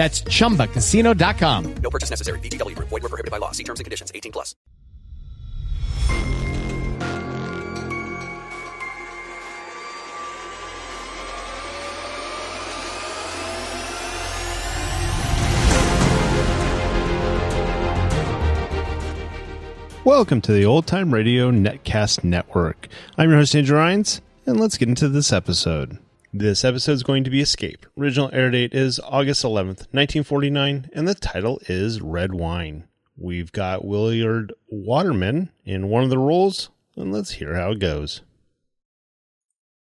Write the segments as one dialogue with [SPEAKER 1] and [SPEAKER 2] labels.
[SPEAKER 1] That's chumbacasino.com.
[SPEAKER 2] No purchase necessary. VGW Group. Void were prohibited by law. See terms and conditions. 18 plus.
[SPEAKER 3] Welcome to the Old Time Radio Netcast Network. I'm your host, Andrew Rhynes, and let's get into this episode. This episode is going to be Escape. Original air date is August 11th, 1949, and the title is Red Wine. We've got Willard Waterman in one of the roles, and let's hear how it goes.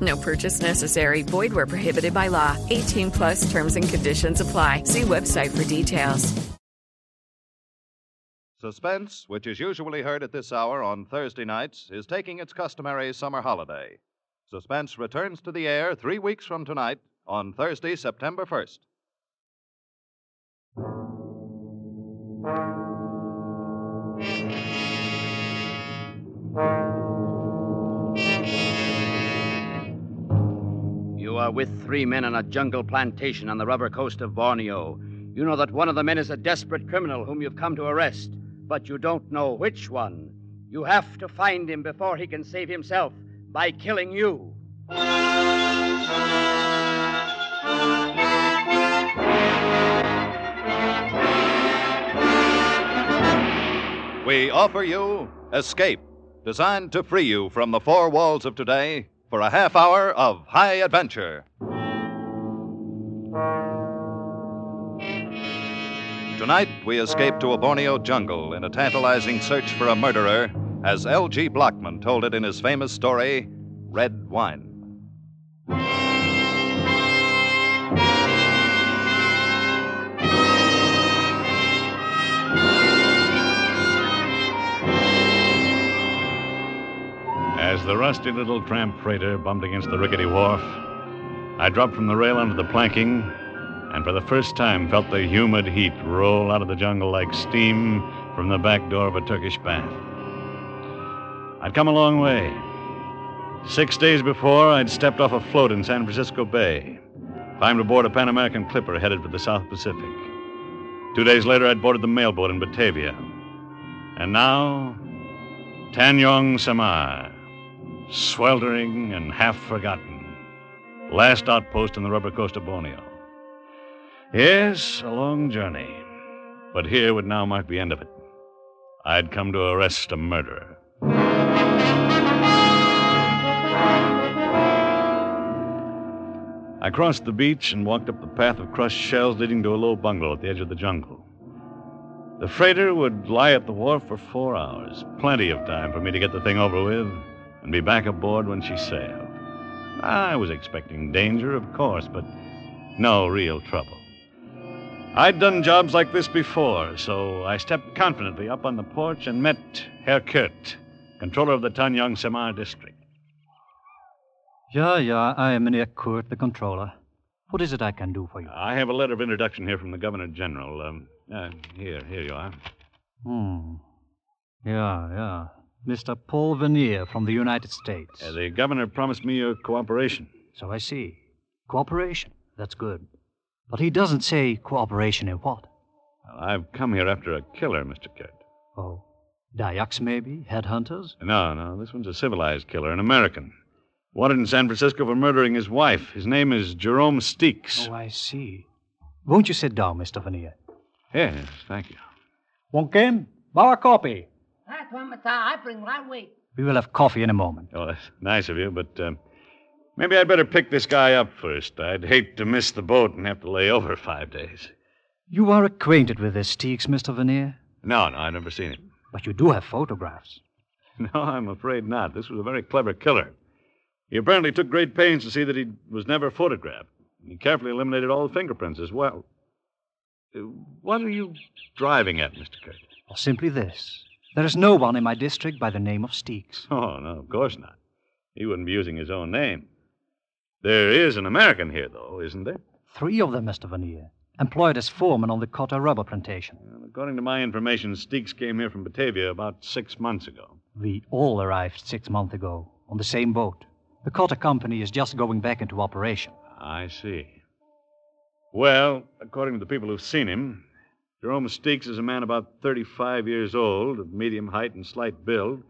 [SPEAKER 4] No purchase necessary. Void where prohibited by law. 18 plus terms and conditions apply. See website for details.
[SPEAKER 5] Suspense, which is usually heard at this hour on Thursday nights, is taking its customary summer holiday. Suspense returns to the air three weeks from tonight on Thursday, September 1st.
[SPEAKER 6] You are with three men on a jungle plantation on the rubber coast of Borneo. You know that one of the men is a desperate criminal whom you've come to arrest, but you don't know which one. You have to find him before he can save himself by killing you.
[SPEAKER 5] We offer you Escape, designed to free you from the four walls of today for a half hour of high adventure. Tonight, we escape to a Borneo jungle in a tantalizing search for a murderer, as L.G. Blochman told it in his famous story, Red Wine.
[SPEAKER 7] As the rusty little tramp freighter bumped against the rickety wharf, I dropped from the rail onto the planking and for the first time felt the humid heat roll out of the jungle like steam from the back door of a Turkish bath. I'd come a long way. Six days before, I'd stepped off a float in San Francisco Bay, climbed aboard a Pan American clipper headed for the South Pacific. Two days later, I'd boarded the mailboat in Batavia. And now, Tanjong Samar, sweltering and half forgotten. Last outpost on the rubber coast of Borneo. Yes, a long journey. But here would now mark the end of it. I'd come to arrest a murderer. I crossed the beach and walked up the path of crushed shells leading to a low bungalow at the edge of the jungle. The freighter would lie at the wharf for four hours, plenty of time for me to get the thing over with and be back aboard when she sailed. I was expecting danger, of course, but no real trouble. I'd done jobs like this before, so I stepped confidently up on the porch and met Herr Kurt, controller of the Tanjong Samar district.
[SPEAKER 8] Yeah, yeah, I am Herr Kurt, the controller. What is it I can do for you?
[SPEAKER 7] I have a letter of introduction here from the Governor General. Um, uh, here, here you are.
[SPEAKER 8] Hmm. Yeah, yeah. Mr. Paul Veneer from the United States.
[SPEAKER 7] Uh, the governor promised me your cooperation.
[SPEAKER 8] So I see. Cooperation. That's good. But he doesn't say cooperation in what?
[SPEAKER 7] Well, I've come here after a killer, Mr. Kurt.
[SPEAKER 8] Oh. Dayaks, maybe? Headhunters?
[SPEAKER 7] No, no, this one's a civilized killer, an American. Wanted in San Francisco for murdering his wife. His name is Jerome Steeks.
[SPEAKER 8] Oh, I see. Won't you sit down, Mr. Veneer?
[SPEAKER 7] Yes, thank you.
[SPEAKER 8] Wonkin, bawa coffee.
[SPEAKER 9] Ah, Tuan Mata, I bring right way.
[SPEAKER 8] We will have coffee in a moment.
[SPEAKER 7] Oh, that's nice of you, but uh, maybe I'd better pick this guy up first. I'd hate to miss the boat and have to lay over five days.
[SPEAKER 8] You are acquainted with this Steeks, Mr. Veneer?
[SPEAKER 7] No, no, I've never seen him.
[SPEAKER 8] But you do have photographs.
[SPEAKER 7] No, I'm afraid not. This was a very clever killer. He apparently took great pains to see that he was never photographed. He carefully eliminated all the fingerprints as well. Uh, What are you driving at, Mr. Kurt?
[SPEAKER 8] Or simply this. There is no one in my district by the name of Steeks.
[SPEAKER 7] Oh, no, of course not. He wouldn't be using his own name. There is an American here, though, isn't there?
[SPEAKER 8] Three of them, Mr. Veneer, employed as foreman on the Cotta rubber plantation.
[SPEAKER 7] Well, according to my information, Steeks came here from Batavia about six months ago.
[SPEAKER 8] We all arrived six months ago on the same boat. The Cotta Company is just going back into operation.
[SPEAKER 7] I see. Well, according to the people who've seen him, Jerome Steeks is a man about 35 years old, of medium height and slight build,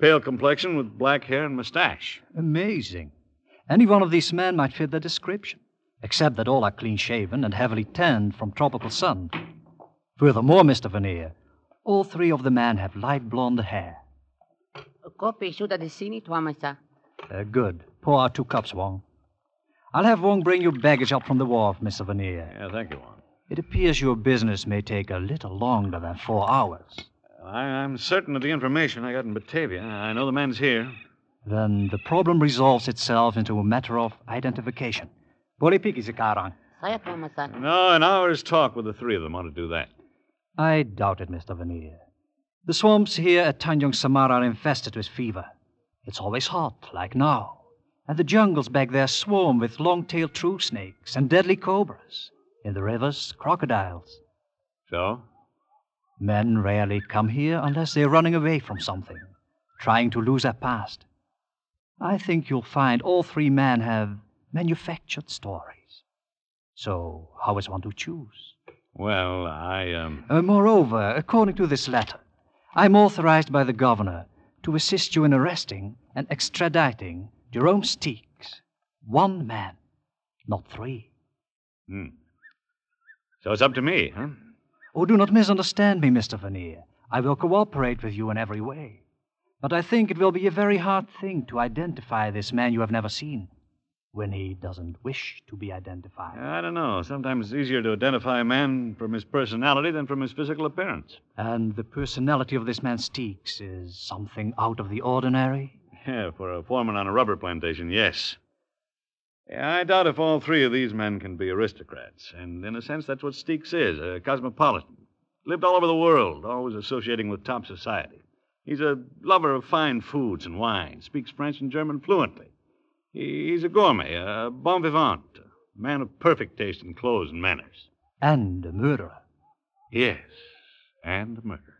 [SPEAKER 7] pale complexion with black hair and mustache.
[SPEAKER 8] Amazing. Any one of these men might fit the description, except that all are clean shaven and heavily tanned from tropical sun. Furthermore, Mr. Veneer, all three of the men have light blonde hair.
[SPEAKER 9] Kopi sudah di sini, Tuan Mata.
[SPEAKER 8] Uh, good. Pour out two cups, Wong. I'll have Wong bring your baggage up from the wharf, Mr. Veneer.
[SPEAKER 7] Yeah, thank you, Juan.
[SPEAKER 8] It appears your business may take a little longer than four hours.
[SPEAKER 7] I, I'm certain of the information I got in Batavia. I know the man's here.
[SPEAKER 8] Then the problem resolves itself into a matter of identification. Boleh pergi sekarang.
[SPEAKER 9] Saya, Tuan Mata.
[SPEAKER 7] No, an hour's talk with the three of them ought to do that.
[SPEAKER 8] I doubt it, Mr. Veneer. The swamps here at Tanjong Samar are infested with fever. It's always hot, like now. And the jungles back there swarm with long tailed true snakes and deadly cobras. In the rivers, crocodiles.
[SPEAKER 7] So?
[SPEAKER 8] Men rarely come here unless they're running away from something, trying to lose their past. I think you'll find all three men have manufactured stories. So, how is one to choose?
[SPEAKER 7] Well, I, um.
[SPEAKER 8] Uh, moreover, according to this letter, I'm authorized by the governor to assist you in arresting and extraditing Jerome Steeks. One man, not three.
[SPEAKER 7] Hmm. So it's up to me, huh?
[SPEAKER 8] Oh, do not misunderstand me, Mr. Veneer. I will cooperate with you in every way. But I think it will be a very hard thing to identify this man you have never seen when he doesn't wish to be identified.
[SPEAKER 7] I don't know. Sometimes it's easier to identify a man from his personality than from his physical appearance.
[SPEAKER 8] And the personality of this man Steeks is something out of the ordinary?
[SPEAKER 7] Yeah, for a foreman on a rubber plantation, yes. Yeah, I doubt if all three of these men can be aristocrats. And in a sense, that's what Steeks is a cosmopolitan. Lived all over the world, always associating with top society. He's a lover of fine foods and wine, speaks French and German fluently. He's a gourmet, a bon vivant, a man of perfect taste in clothes and manners.
[SPEAKER 8] And a murderer.
[SPEAKER 7] Yes, and a murderer.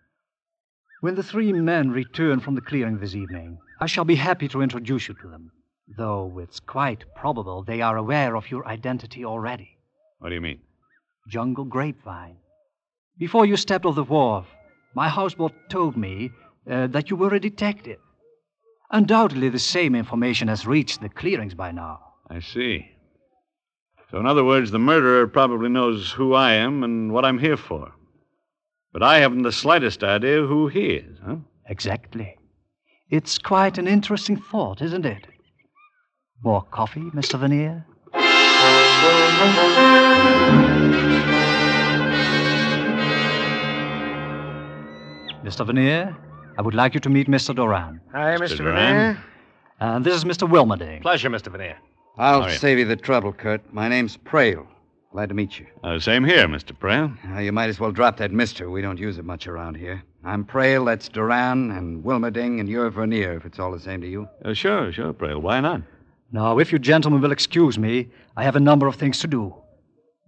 [SPEAKER 8] When the three men return from the clearing this evening, I shall be happy to introduce you to them, though it's quite probable they are aware of your identity already.
[SPEAKER 7] What do you mean?
[SPEAKER 8] Jungle Grapevine. Before you stepped off the wharf, my houseboat told me uh, that you were a detective. Undoubtedly, the same information has reached the clearings by now.
[SPEAKER 7] I see. So, in other words, the murderer probably knows who I am and what I'm here for. But I haven't the slightest idea who he is, huh?
[SPEAKER 8] Exactly. It's quite an interesting thought, isn't it? More coffee, Mr. Veneer? Mr. Veneer, I would like you to meet Mr. Doran.
[SPEAKER 10] Hi,
[SPEAKER 7] Mr.
[SPEAKER 10] Mr. Veneer.
[SPEAKER 8] And this is Mr. Wilmerding.
[SPEAKER 10] Pleasure, Mr. Veneer.
[SPEAKER 6] I'll
[SPEAKER 7] How are you?
[SPEAKER 6] save you the trouble, Kurt. My name's Prale. Glad to meet you.
[SPEAKER 7] Uh, same here, Mr. Prale.
[SPEAKER 6] Uh, you might as well drop that mister. We don't use it much around here. I'm Prale, that's Duran, and Wilmerding, and you're Vernier, if it's all the same to you.
[SPEAKER 7] Uh, sure, sure, Prale. Why not?
[SPEAKER 8] Now, if you gentlemen will excuse me, I have a number of things to do.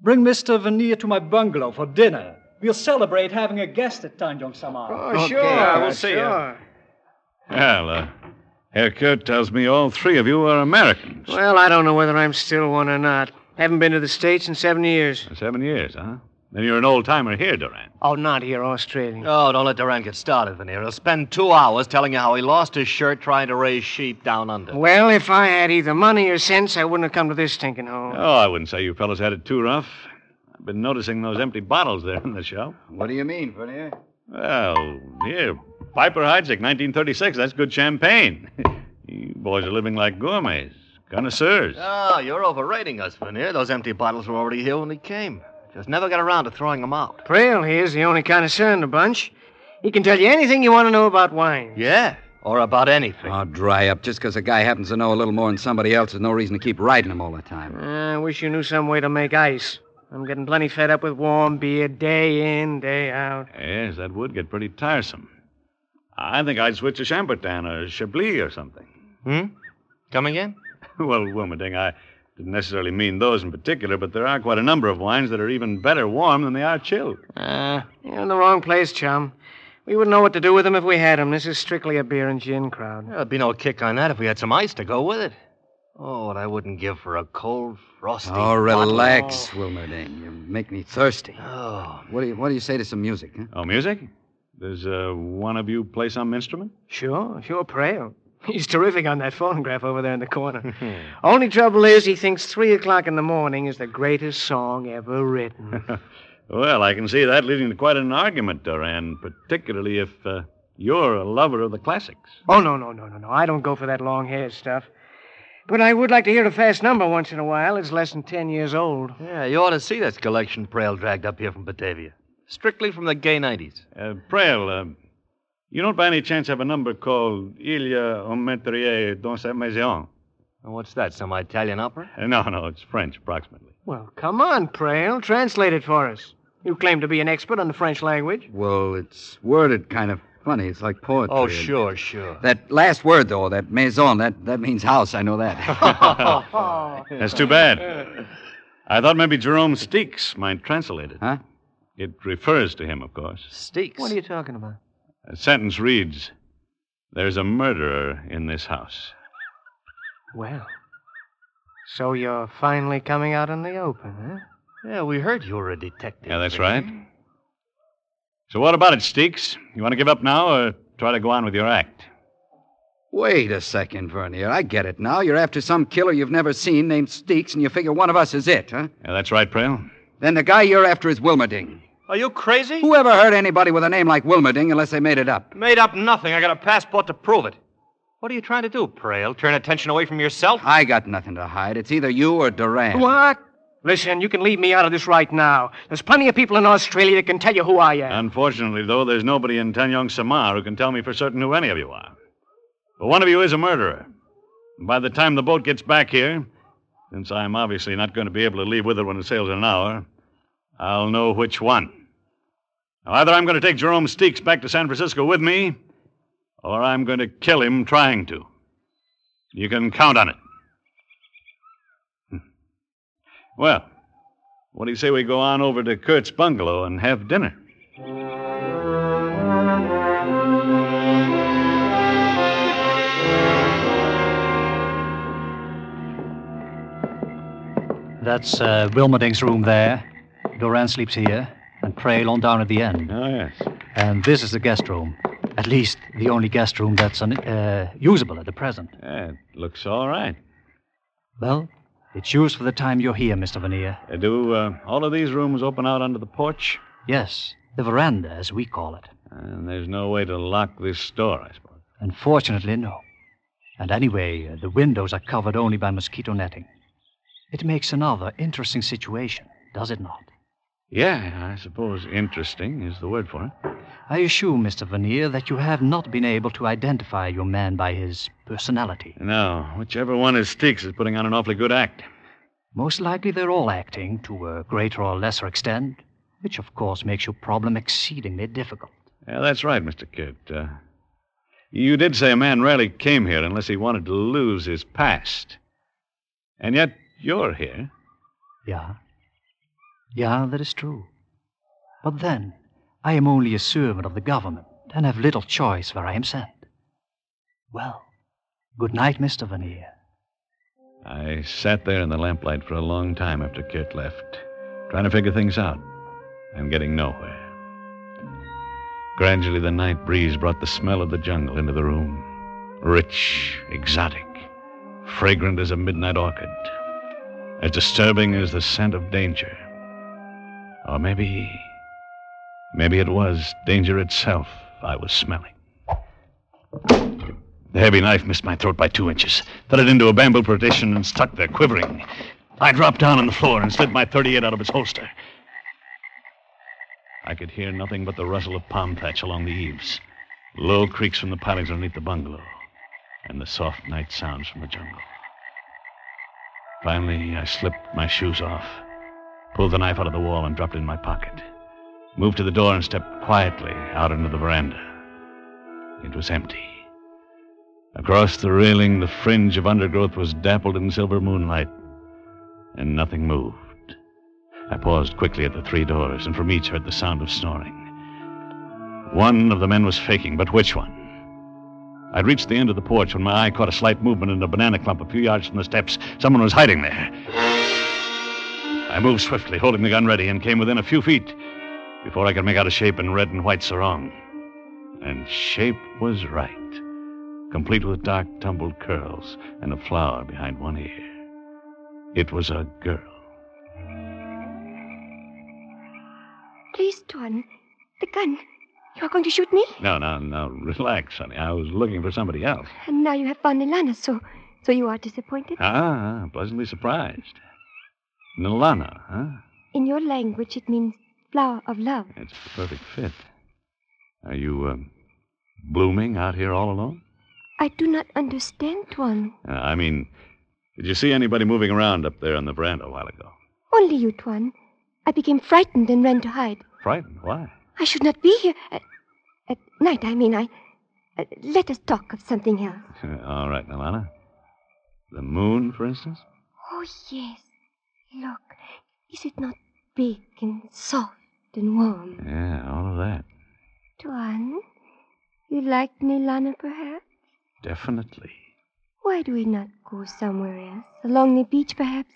[SPEAKER 8] Bring Mr. Veneer to my bungalow for dinner. We'll celebrate having a guest at Tanjong Samar.
[SPEAKER 10] Oh, sure. Yeah, we'll see you.
[SPEAKER 7] Well, uh, Herr Kurt tells me all three of you are Americans.
[SPEAKER 11] Well, I don't know whether I'm still one or not. Haven't been to the States in seven years.
[SPEAKER 7] Seven years, huh? Then you're an old timer here, Duran.
[SPEAKER 11] Oh, not here, Australia.
[SPEAKER 10] Oh, don't let Duran get started, Veneer. He'll spend two hours telling you how he lost his shirt trying to raise sheep down under.
[SPEAKER 11] Well, if I had either money or sense, I wouldn't have come to this stinking hole.
[SPEAKER 7] Oh, I wouldn't say you fellas had it too rough. I've been noticing those empty bottles there in the shop.
[SPEAKER 6] What do you mean, Vernier?
[SPEAKER 7] Well, here, Piper Heidsieck, 1936. That's good champagne. you boys are living like gourmets, connoisseurs.
[SPEAKER 10] Oh, you're overrating us, Veneer. Those empty bottles were already here when he came. Just never got around to throwing them out.
[SPEAKER 11] Prale here's the only kind of connoisseur in the bunch. He can tell you anything you want to know about wine.
[SPEAKER 10] Yeah, or about anything.
[SPEAKER 6] Oh, dry up. Just because a guy happens to know a little more than somebody else, there's no reason to keep riding him all the time.
[SPEAKER 11] I wish you knew some way to make ice. I'm getting plenty fed up with warm beer day in, day out.
[SPEAKER 7] Yes, that would get pretty tiresome. I think I'd switch to Chambertin or Chablis or something.
[SPEAKER 10] Hmm? Come again?
[SPEAKER 7] well, Wilmerding, I didn't necessarily mean those in particular, but there are quite a number of wines that are even better warm than they are chilled.
[SPEAKER 11] Uh, you're in the wrong place, chum. We wouldn't know what to do with them if we had them. This is strictly a beer and gin crowd.
[SPEAKER 10] There'd be no kick on that if we had some ice to go with it. Oh, what I wouldn't give for a cold, frosty.
[SPEAKER 6] Oh,
[SPEAKER 10] bottle.
[SPEAKER 6] relax, Wilmerding. You make me thirsty.
[SPEAKER 10] Oh.
[SPEAKER 6] What do you What do you say to some music? Huh?
[SPEAKER 7] Oh, music? Does uh, one of you play some instrument?
[SPEAKER 11] Sure, sure, Prale. He's terrific on that phonograph over there in the corner. Only trouble is, he thinks three o'clock in the morning is the greatest song ever written.
[SPEAKER 7] well, I can see that leading to quite an argument, Duran, particularly if uh, you're a lover of the classics.
[SPEAKER 11] oh, no, no, no, no, no. I don't go for that long hair stuff. But I would like to hear a fast number once in a while. It's less than ten years old.
[SPEAKER 10] Yeah, you ought to see this collection Prale dragged up here from Batavia. Strictly from the gay 90s.
[SPEAKER 7] Uh, Prale, uh, you don't by any chance have a number called Il y a un meurtrier dans cette maison?
[SPEAKER 10] What's that, some Italian opera?
[SPEAKER 7] Uh, no, no, it's French, approximately.
[SPEAKER 11] Well, come on, Prale. Translate it for us. You claim to be an expert on the French language.
[SPEAKER 6] Well, it's worded kind of funny. It's like poetry.
[SPEAKER 10] Oh, sure, sure.
[SPEAKER 6] That last word, though, that maison, that, that means house. I know that.
[SPEAKER 7] That's too bad. I thought maybe Jerome Steeks might translate it.
[SPEAKER 6] Huh?
[SPEAKER 7] It refers to him, of course.
[SPEAKER 10] Steeks.
[SPEAKER 11] What are you talking about?
[SPEAKER 7] The sentence reads There's a murderer in this house.
[SPEAKER 11] Well, so you're finally coming out in the open, huh?
[SPEAKER 10] Yeah, we heard you were a detective.
[SPEAKER 7] Yeah, that's right. So, what about it, Steeks? You want to give up now or try to go on with your act?
[SPEAKER 6] Wait a second, Vernier. I get it now. You're after some killer you've never seen named Steeks, and you figure one of us is it, huh?
[SPEAKER 7] Yeah, that's right, Prale.
[SPEAKER 6] Then the guy you're after is Wilmerding.
[SPEAKER 10] Are you crazy?
[SPEAKER 6] Who ever heard anybody with a name like Wilmerding unless they made it up?
[SPEAKER 10] Made up nothing. I got a passport to prove it. What are you trying to do, Prale? Turn attention away from yourself?
[SPEAKER 6] I got nothing to hide. It's either you or Duran.
[SPEAKER 11] What? Listen, you can leave me out of this right now. There's plenty of people in Australia that can tell you who I am.
[SPEAKER 7] Unfortunately, though, there's nobody in Tanjong Samar who can tell me for certain who any of you are. But one of you is a murderer. And by the time the boat gets back here, since I'm obviously not going to be able to leave with it when it sails in an hour, I'll know which one. Now, either I'm going to take Jerome Steeks back to San Francisco with me, or I'm going to kill him trying to. You can count on it. Hmm. Well, what do you say we go on over to Kurt's bungalow and have dinner?
[SPEAKER 8] That's uh, Wilmerding's room there. Duran sleeps here, and Prale on down at the end.
[SPEAKER 7] Oh, yes.
[SPEAKER 8] And this is the guest room. At least the only guest room that's un- uh, usable at the present.
[SPEAKER 7] Yeah, it looks all right.
[SPEAKER 8] Well, it's yours for the time you're here, Mr. Veneer.
[SPEAKER 7] Uh, do uh, all of these rooms open out onto the porch?
[SPEAKER 8] Yes, the veranda, as we call it.
[SPEAKER 7] And there's no way to lock this door, I suppose.
[SPEAKER 8] Unfortunately, no. And anyway, uh, the windows are covered only by mosquito netting. It makes another interesting situation, does it not?
[SPEAKER 7] Yeah, I suppose interesting is the word for it.
[SPEAKER 8] I assume, Mr. Veneer, that you have not been able to identify your man by his personality.
[SPEAKER 7] No, whichever one is Steeks is putting on an awfully good act.
[SPEAKER 8] Most likely they're all acting to a greater or lesser extent, which of course makes your problem exceedingly difficult.
[SPEAKER 7] Yeah, that's right, Mr. Kidd. Uh, you did say a man rarely came here unless he wanted to lose his past. And yet you're here.
[SPEAKER 8] Yeah. Yeah, that is true. But then, I am only a servant of the government and have little choice where I am sent. Well, good night, Mr. Veneer.
[SPEAKER 7] I sat there in the lamplight for a long time after Kurt left, trying to figure things out and getting nowhere. Gradually, the night breeze brought the smell of the jungle into the room rich, exotic, fragrant as a midnight orchid, as disturbing as the scent of danger. Or maybe. Maybe it was danger itself I was smelling. The heavy knife missed my throat by two inches, thudded into a bamboo partition, and stuck there, quivering. I dropped down on the floor and slid my 38 out of its holster. I could hear nothing but the rustle of palm thatch along the eaves, low creaks from the pilings underneath the bungalow, and the soft night sounds from the jungle. Finally, I slipped my shoes off, pulled the knife out of the wall, and dropped it in my pocket. Moved to the door and stepped quietly out into the veranda. It was empty. Across the railing, the fringe of undergrowth was dappled in silver moonlight, and nothing moved. I paused quickly at the three doors, and from each heard the sound of snoring. One of the men was faking, but which one? I'd reached the end of the porch when my eye caught a slight movement in a banana clump a few yards from the steps. Someone was hiding there. I moved swiftly, holding the gun ready, and came within a few feet before I could make out a shape in red and white sarong. And shape was right, complete with dark, tumbled curls and a flower behind one ear. It was a girl.
[SPEAKER 12] Please, Tuan. The gun. You are going to shoot me?
[SPEAKER 7] No, no, no. Relax, honey. I was looking for somebody else.
[SPEAKER 12] And now you have found Nilana, so so you are disappointed?
[SPEAKER 7] Ah, pleasantly surprised. Nilana, huh?
[SPEAKER 12] In your language, it means flower of love.
[SPEAKER 7] It's a perfect fit. Are you um, blooming out here all alone?
[SPEAKER 12] I do not understand, Tuan.
[SPEAKER 7] Uh, I mean, did you see anybody moving around up there on the veranda a while ago?
[SPEAKER 12] Only you, Tuan. I became frightened and ran to hide.
[SPEAKER 7] Frightened? Why?
[SPEAKER 12] I should not be here. At, at night, I mean. I. Uh, let us talk of something else.
[SPEAKER 7] all right, Nilana. The moon, for instance?
[SPEAKER 12] Oh, yes. Look. Is it not big and soft and warm?
[SPEAKER 7] Yeah, all of that.
[SPEAKER 12] Tuan, you like Nilana, perhaps?
[SPEAKER 7] Definitely.
[SPEAKER 12] Why do we not go somewhere else? Along the beach, perhaps?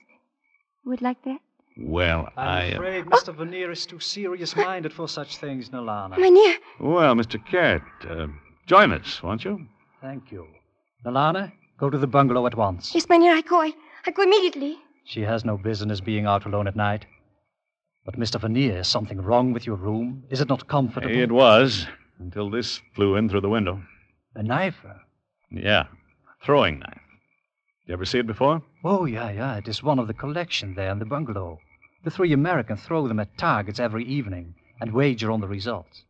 [SPEAKER 12] You would like that?
[SPEAKER 7] Well, I.
[SPEAKER 8] I'm afraid Mr. Veneer is too serious minded for such things, Nalana.
[SPEAKER 12] Mynheer.
[SPEAKER 7] Well, Mr. Cat, uh, join us, won't you?
[SPEAKER 8] Thank you. Nalana, go to the bungalow at once.
[SPEAKER 12] Yes, Mynheer, I go. I, I go immediately.
[SPEAKER 8] She has no business being out alone at night. But, Mr. Veneer, is something wrong with your room? Is it not comfortable?
[SPEAKER 7] It was, until this flew in through the window.
[SPEAKER 8] A knife? Uh?
[SPEAKER 7] Yeah, a throwing knife. You ever see it before?
[SPEAKER 8] Oh, yeah, yeah. It is one of the collection there in the bungalow. The three Americans throw them at targets every evening and wager on the results.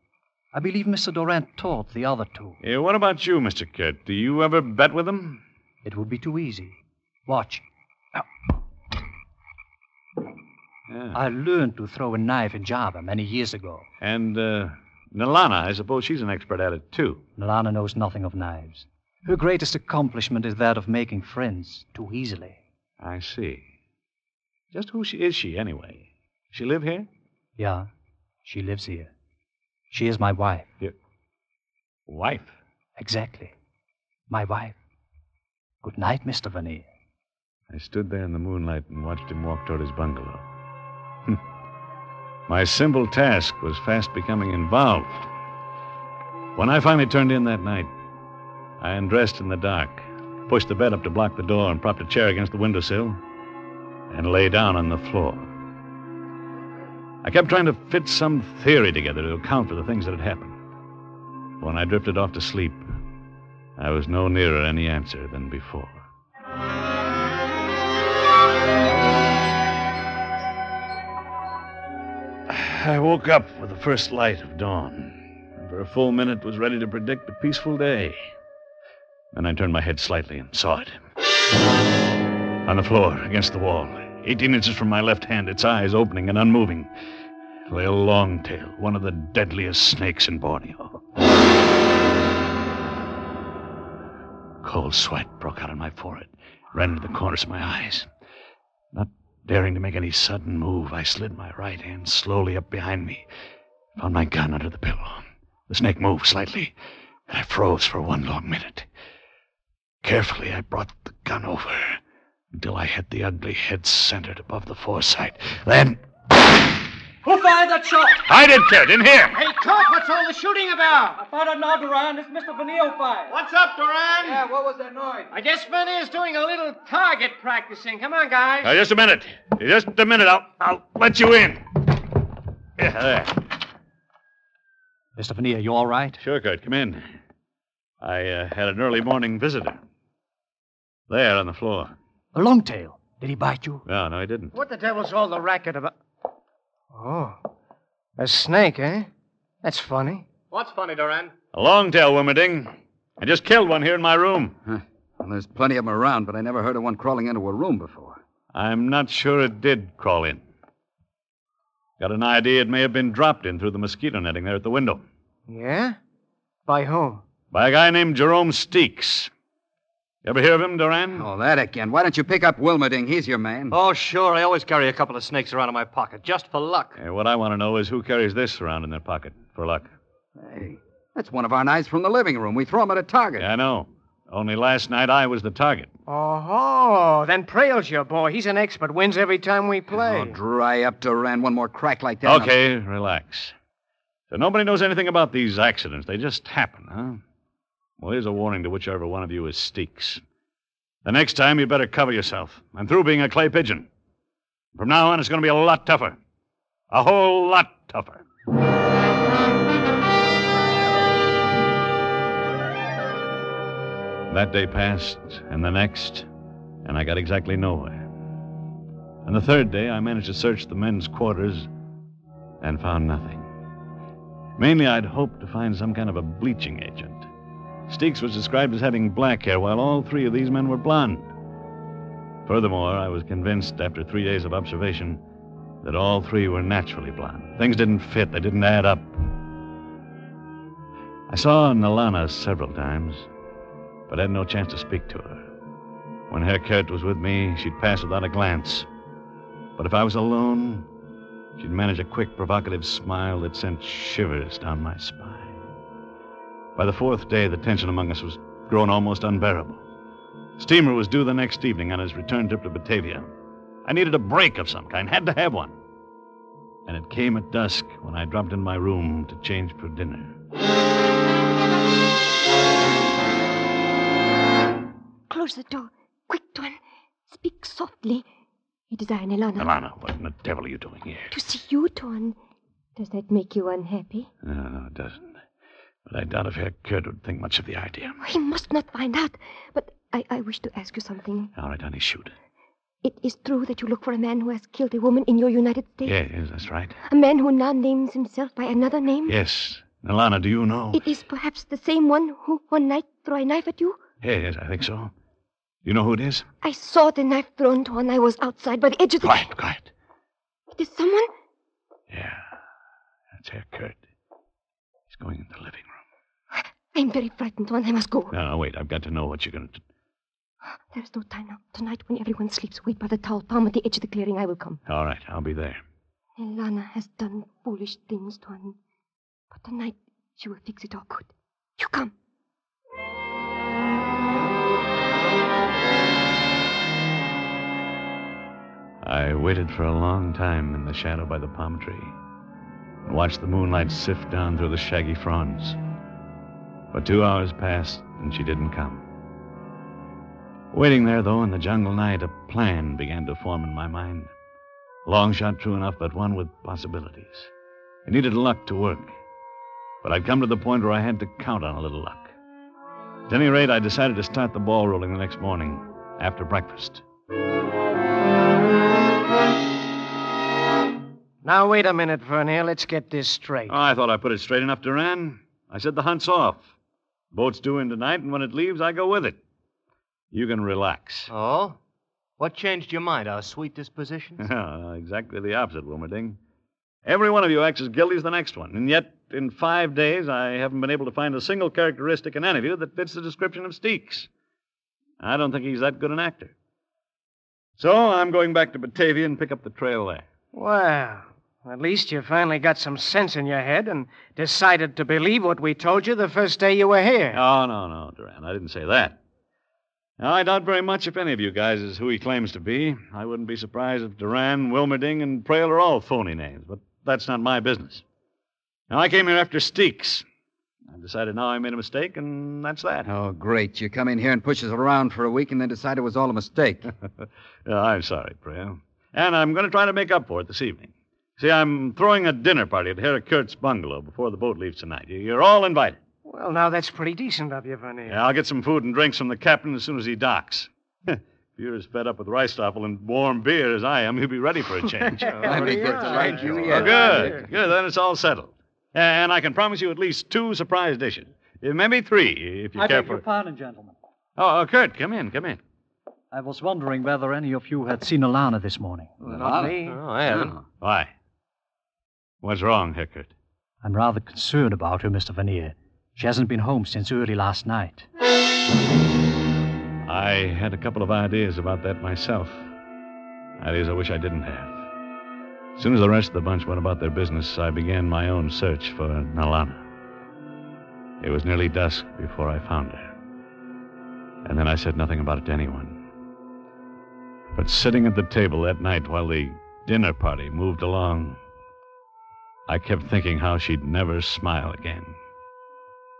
[SPEAKER 8] I believe Mr. Durant taught the other two.
[SPEAKER 7] Yeah, what about you, Mr. Kit? Do you ever bet with them?
[SPEAKER 8] It would be too easy. Watch.
[SPEAKER 7] Yeah.
[SPEAKER 8] I learned to throw a knife in Java many years ago.
[SPEAKER 7] And, uh, Nilana, I suppose she's an expert at it, too.
[SPEAKER 8] Nilana knows nothing of knives. Her greatest accomplishment is that of making friends too easily.
[SPEAKER 7] I see. Just who she, is she, anyway? She live here?
[SPEAKER 8] Yeah, she lives here. She is my wife.
[SPEAKER 7] Your wife?
[SPEAKER 8] Exactly. My wife. Good night, Mr. Veneer.
[SPEAKER 7] I stood there in the moonlight and watched him walk toward his bungalow. My simple task was fast becoming involved. When I finally turned in that night, I undressed in the dark, pushed the bed up to block the door, and propped a chair against the windowsill, and lay down on the floor. I kept trying to fit some theory together to account for the things that had happened. When I drifted off to sleep, I was no nearer any answer than before. I woke up with the first light of dawn. And for a full minute was ready to predict a peaceful day. Then I turned my head slightly and saw it. On the floor, against the wall, 18 inches from my left hand, its eyes opening and unmoving, lay a longtail, one of the deadliest snakes in Borneo. Cold sweat broke out on my forehead, ran into the corners of my eyes. Not daring to make any sudden move, I slid my right hand slowly up behind me, found my gun under the pillow. The snake moved slightly, and I froze for one long minute. Carefully, I brought the gun over until I had the ugly head centered above the foresight. Then
[SPEAKER 13] Who fired that shot?
[SPEAKER 7] I did, Kurt, in here.
[SPEAKER 11] Hey, Cook, what's all the shooting about?
[SPEAKER 13] I found out now, Duran. It's Mr. Vanille fired.
[SPEAKER 11] What's up, Duran?
[SPEAKER 13] Yeah, what was that noise?
[SPEAKER 11] I guess Vanille's doing a little target practicing. Come on, guys.
[SPEAKER 7] Now, just a minute. Just a minute. I'll, I'll let you in. Yeah, there.
[SPEAKER 8] Mr. Veneer, you all right?
[SPEAKER 7] Sure, Kurt. Come in. I uh, had an early morning visitor. There on the floor.
[SPEAKER 8] A longtail. Did he bite you?
[SPEAKER 7] No, no, he didn't.
[SPEAKER 11] What the devil's all the racket about? Oh, a snake, eh? That's funny.
[SPEAKER 14] What's funny, Duran?
[SPEAKER 7] A long-tail Wilmerding. I just killed one here in my room.
[SPEAKER 15] Well, there's plenty of them around, but I never heard of one crawling into a room before.
[SPEAKER 7] I'm not sure it did crawl in. Got an idea it may have been dropped in through the mosquito netting there at the window.
[SPEAKER 11] Yeah? By whom?
[SPEAKER 7] By a guy named Jerome Steeks. You ever hear of him, Duran?
[SPEAKER 15] Oh, that again. Why don't you pick up Wilmerding? He's your man.
[SPEAKER 14] Oh, sure. I always carry a couple of snakes around in my pocket, just for luck.
[SPEAKER 7] Hey, what I want to know is who carries this around in their pocket for luck.
[SPEAKER 15] Hey, that's one of our knives from the living room. We throw them at a target.
[SPEAKER 7] Yeah, I know. Only last night I was the target.
[SPEAKER 11] Oh, then Prale's your boy. He's an expert. Wins every time we play.
[SPEAKER 15] Oh, dry up, Duran. One more crack like that. and I'll-
[SPEAKER 7] Okay, relax. So nobody knows anything about these accidents. They just happen, huh? Well, here's a warning to whichever one of you is Steeks. The next time, you better cover yourself. I'm through being a clay pigeon. From now on, it's going to be a lot tougher. A whole lot tougher. That day passed, and the next, and I got exactly nowhere. And the third day, I managed to search the men's quarters and found nothing. Mainly, I'd hoped to find some kind of a bleaching agent. Steeks was described as having black hair, while all three of these men were blond. Furthermore, I was convinced after three days of observation that all three were naturally blond. Things didn't fit, they didn't add up. I saw Nalana several times, but had no chance to speak to her. When Herr Kurt was with me, she'd pass without a glance. But if I was alone, she'd manage a quick, provocative smile that sent shivers down my spine. By the fourth day, the tension among us was grown almost unbearable. Steamer was due the next evening on his return trip to Batavia. I needed a break of some kind, had to have one. And it came at dusk when I dropped in my room to change for dinner.
[SPEAKER 12] Close the door. Quick, Tuan. Speak softly. It is I, Nelana.
[SPEAKER 7] Alana, what in the devil are you doing here?
[SPEAKER 12] To see you, Tuan. Does that make you unhappy?
[SPEAKER 7] No, no, it doesn't. But I doubt if Herr Kurt would think much of the idea.
[SPEAKER 12] He must not find out. But I, I wish to ask you something.
[SPEAKER 7] All right, honey, shoot.
[SPEAKER 12] It is true that you look for a man who has killed a woman in your United States?
[SPEAKER 7] Yeah, yes, that's right.
[SPEAKER 12] A man who now names himself by another name?
[SPEAKER 7] Yes. Alana, do you know?
[SPEAKER 12] It is perhaps the same one who one night threw a knife at you?
[SPEAKER 7] Yeah, yes, I think so. You know who it is?
[SPEAKER 12] I saw the knife thrown, Tuan. I was outside by the edge of the.
[SPEAKER 7] Quiet, quiet.
[SPEAKER 12] It is someone?
[SPEAKER 7] Yeah, that's Herr Kurt. He's going in the living room.
[SPEAKER 12] I'm very frightened, Tuan. I must go.
[SPEAKER 7] No, no, wait. I've got to know what you're going to do.
[SPEAKER 12] There's no time now. Tonight, when everyone sleeps, wait by the towel palm at the edge of the clearing. I will come.
[SPEAKER 7] All right, I'll be there.
[SPEAKER 12] Elana has done foolish things, Tuan. But tonight, she will fix it all good. You come.
[SPEAKER 7] I waited for a long time in the shadow by the palm tree and watched the moonlight sift down through the shaggy fronds. But two hours passed and she didn't come. Waiting there, though, in the jungle night, a plan began to form in my mind. A long shot true enough, but one with possibilities. It needed luck to work. But I'd come to the point where I had to count on a little luck. At any rate, I decided to start the ball rolling the next morning after breakfast.
[SPEAKER 11] Now, wait a minute, Vernier. Let's get this straight.
[SPEAKER 7] Oh, I thought I put it straight enough, Duran. I said the hunt's off. Boat's due in tonight, and when it leaves, I go with it. You can relax.
[SPEAKER 10] Oh? What changed your mind? Our sweet disposition?
[SPEAKER 7] Ah, exactly the opposite, Wilmerding. Every one of you acts as guilty as the next one, and yet in five days I haven't been able to find a single characteristic in any of you that fits the description of Steeks. I don't think he's that good an actor. So I'm going back to Batavia and pick up the trail there.
[SPEAKER 11] Well, at least you finally got some sense in your head and decided to believe what we told you the first day you were here.
[SPEAKER 7] Oh, no, no, Duran. I didn't say that. Now, I doubt very much if any of you guys is who he claims to be. I wouldn't be surprised if Duran, Wilmerding, and Prale are all phony names, but that's not my business. Now, I came here after Steeks. I decided now I made a mistake, and that's that.
[SPEAKER 15] Oh, great. You come in here and push us around for a week and then decide it was all a mistake.
[SPEAKER 7] Yeah, I'm sorry, Prale. And I'm going to try to make up for it this evening. See, I'm throwing a dinner party at Herr Kurt's bungalow before the boat leaves tonight. You're all invited.
[SPEAKER 11] Well, now that's pretty decent of you, Vernier.
[SPEAKER 7] Yeah, I'll get some food and drinks from the captain as soon as he docks. if you're as fed up with rijsttafel and warm beer as I am, he'll be ready for a change.
[SPEAKER 15] I think that's right, you
[SPEAKER 7] Oh,
[SPEAKER 15] yet.
[SPEAKER 7] good. Good. Then it's all settled. And I can promise you at least two surprise dishes. Uh, Maybe three, if you
[SPEAKER 8] I
[SPEAKER 7] care
[SPEAKER 8] beg your pardon, gentlemen.
[SPEAKER 7] Oh, uh, Kurt, come in, come in.
[SPEAKER 8] I was wondering whether any of you had seen Alana this morning.
[SPEAKER 11] Not me.
[SPEAKER 10] Oh, I haven't.
[SPEAKER 7] Why? What's wrong, here, Kurt?
[SPEAKER 8] I'm rather concerned about her, Mr. Vernier. She hasn't been home since early last night.
[SPEAKER 7] I had a couple of ideas about that myself. Ideas I wish I didn't have. As soon as the rest of the bunch went about their business, I began my own search for Nalana. It was nearly dusk before I found her. And then I said nothing about it to anyone. But sitting at the table that night while the dinner party moved along, I kept thinking how she'd never smile again.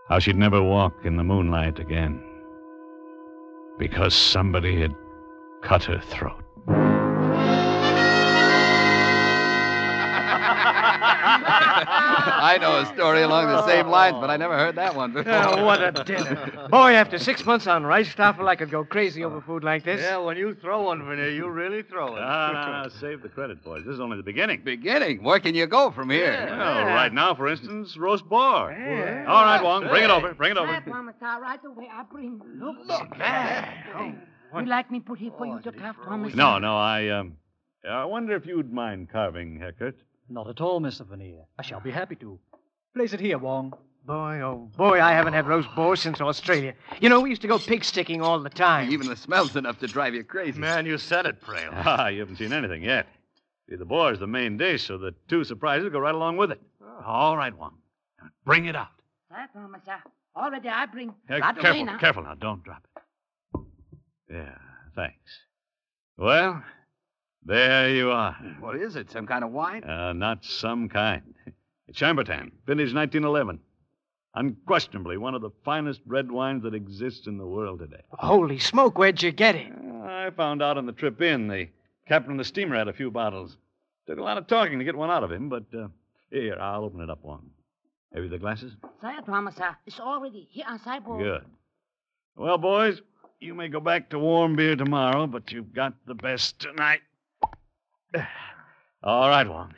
[SPEAKER 7] How she'd never walk in the moonlight again. Because somebody had cut her throat.
[SPEAKER 15] I know a story along the same lines, but I never heard that one before.
[SPEAKER 11] Oh, what a dinner. Boy, after six months on rijsttafel, I could go crazy over food like this.
[SPEAKER 10] Yeah, when you throw one, Vernier, you really throw it.
[SPEAKER 7] Ah, no, no, save the credit, boys. This is only the beginning.
[SPEAKER 15] Beginning. Where can you go from here?
[SPEAKER 7] Well, right now, for instance, roast boar. All right, Wong, bring it over. Bring it over.
[SPEAKER 9] Right, Mama, sir, right away. I bring. Look, look. You like me put here for you to carve, Thomas?
[SPEAKER 7] No, no, I um, I wonder if you'd mind carving, Heckert.
[SPEAKER 8] Not at all, Mr. Vernier. I shall be happy to. Place it here, Wong.
[SPEAKER 11] Boy, oh boy, I haven't had roast boar since Australia. You know, we used to go pig sticking all the time.
[SPEAKER 15] Even the smell's enough to drive you crazy.
[SPEAKER 10] Man, you said it, Prale.
[SPEAKER 7] Ah, you haven't seen anything yet. See, the boar's the main dish, so the two surprises go right along with it. All right, Wong. Now, Bring it out.
[SPEAKER 9] Right, Mama, sir. Already I bring.
[SPEAKER 7] Uh,
[SPEAKER 9] right away
[SPEAKER 7] careful,
[SPEAKER 9] now.
[SPEAKER 7] careful now. Don't drop it. Yeah, thanks. Well, there you are.
[SPEAKER 15] What is it? Some kind of wine?
[SPEAKER 7] Uh, not some kind. It's Chambertin, vintage 1911. Unquestionably one of the finest red wines that exists in the world today.
[SPEAKER 11] Holy smoke, where'd you get it?
[SPEAKER 7] I found out on the trip in. The captain of the steamer had a few bottles. Took a lot of talking to get one out of him, but uh, here, I'll open it up one. Have you the glasses?
[SPEAKER 9] Say it, Mama, sir. It's already here on sideboard.
[SPEAKER 7] Good. Well, boys, you may go back to warm beer tomorrow, but you've got the best tonight. All right, Wong.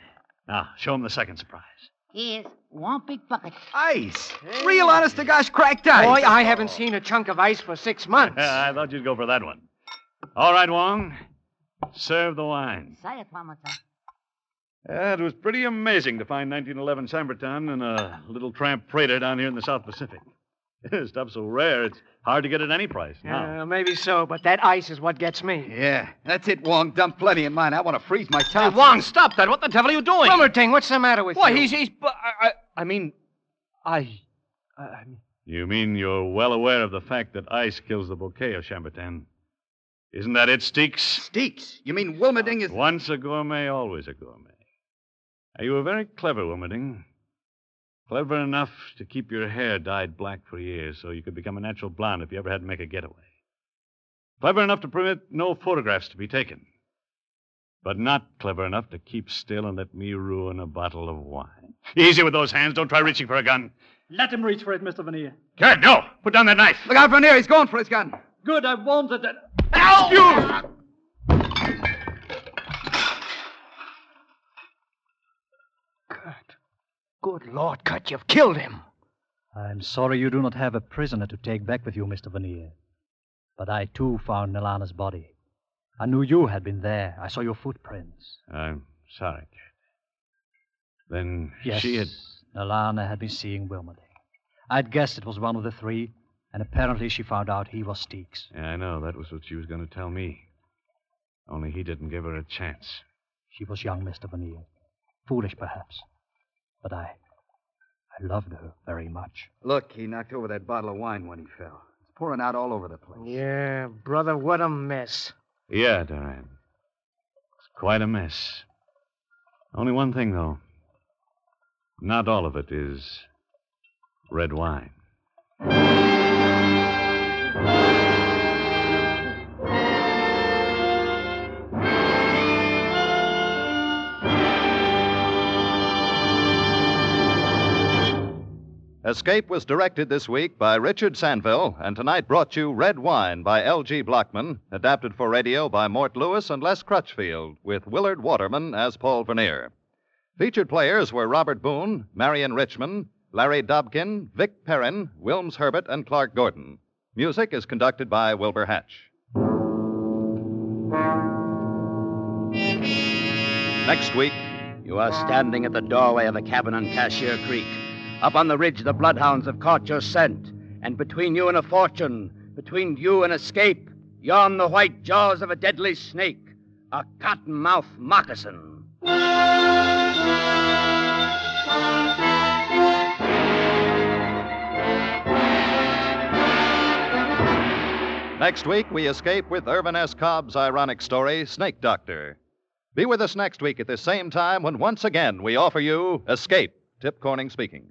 [SPEAKER 7] Now, show him the second surprise.
[SPEAKER 9] Here's one big bucket.
[SPEAKER 15] Ice. Real honest to gosh cracked ice.
[SPEAKER 11] Boy, I haven't seen a chunk of ice for six months.
[SPEAKER 7] I thought you'd go for that one. All right, Wong. Serve the wine.
[SPEAKER 9] Say it, Mama, sir.
[SPEAKER 7] Yeah, it was pretty amazing to find 1911 Chambertin in a little tramp freighter down here in the South Pacific. Stuff's so rare, it's hard to get at any price. now.
[SPEAKER 11] Uh, maybe so, but that ice is what gets me.
[SPEAKER 15] Yeah, that's it, Wong. Dump plenty in mine. I want to freeze my tongue.
[SPEAKER 10] Wong, stop that. What the devil are you doing?
[SPEAKER 11] Wilmerding, what's the matter with
[SPEAKER 10] Why,
[SPEAKER 11] you?
[SPEAKER 10] Why, he's. he's but I, I, I mean. I. I, I mean.
[SPEAKER 7] You mean you're well aware of the fact that ice kills the bouquet of Chambertin? Isn't that it, Steeks?
[SPEAKER 15] Steeks? You mean Wilmerding is.
[SPEAKER 7] Once a gourmet, always a gourmet. Now, you were very clever, Wilmerding. Clever enough to keep your hair dyed black for years so you could become a natural blonde if you ever had to make a getaway. Clever enough to permit no photographs to be taken. But not clever enough to keep still and let me ruin a bottle of wine. Easy with those hands. Don't try reaching for a gun.
[SPEAKER 8] Let him reach for it, Mr. Vernier.
[SPEAKER 7] Good, no! Put down that knife.
[SPEAKER 15] Look out, Vernier. He's going for his gun.
[SPEAKER 8] Good, I wanted it.
[SPEAKER 7] Ow! You!
[SPEAKER 11] Good Lord, Cut, you've killed him.
[SPEAKER 8] I'm sorry you do not have a prisoner to take back with you, Mr. Veneer. But I too found Nilana's body. I knew you had been there. I saw your footprints.
[SPEAKER 7] I'm sorry, Cat. Then
[SPEAKER 8] Yes,
[SPEAKER 7] she had.
[SPEAKER 8] Nilana had been seeing Wilmerding. I'd guessed it was one of the three, and apparently she found out he was Steeks.
[SPEAKER 7] Yeah, I know. That was what she was going to tell me. Only he didn't give her a chance.
[SPEAKER 8] She was young, Mr. Veneer. Foolish, perhaps. But I. I loved her very much.
[SPEAKER 15] Look, he knocked over that bottle of wine when he fell. It's pouring out all over the place.
[SPEAKER 11] Yeah, brother, what a mess.
[SPEAKER 7] Yeah, Duran. It's quite a mess. Only one thing, though. Not all of it is red wine.
[SPEAKER 5] Escape was directed this week by Richard Sanville, and tonight brought you Red Wine by L.G. Blochman, adapted for radio by Mort Lewis and Les Crutchfield, with Willard Waterman as Paul Vernier. Featured players were Robert Boone, Marion Richmond, Larry Dobkin, Vic Perrin, Wilms Herbert, and Clarke Gordon. Music is conducted by Wilbur Hatch. Next week,
[SPEAKER 6] You are standing at the doorway of a cabin on Cashier Creek. Up on the ridge, the bloodhounds have caught your scent. And between you and a fortune, between you and escape, yawn the white jaws of a deadly snake, a cottonmouth moccasin.
[SPEAKER 5] Next week, we escape with Irvin S. Cobb's ironic story, Snake Doctor. Be with us next week at this same time when once again we offer you Escape. Tip Corning speaking.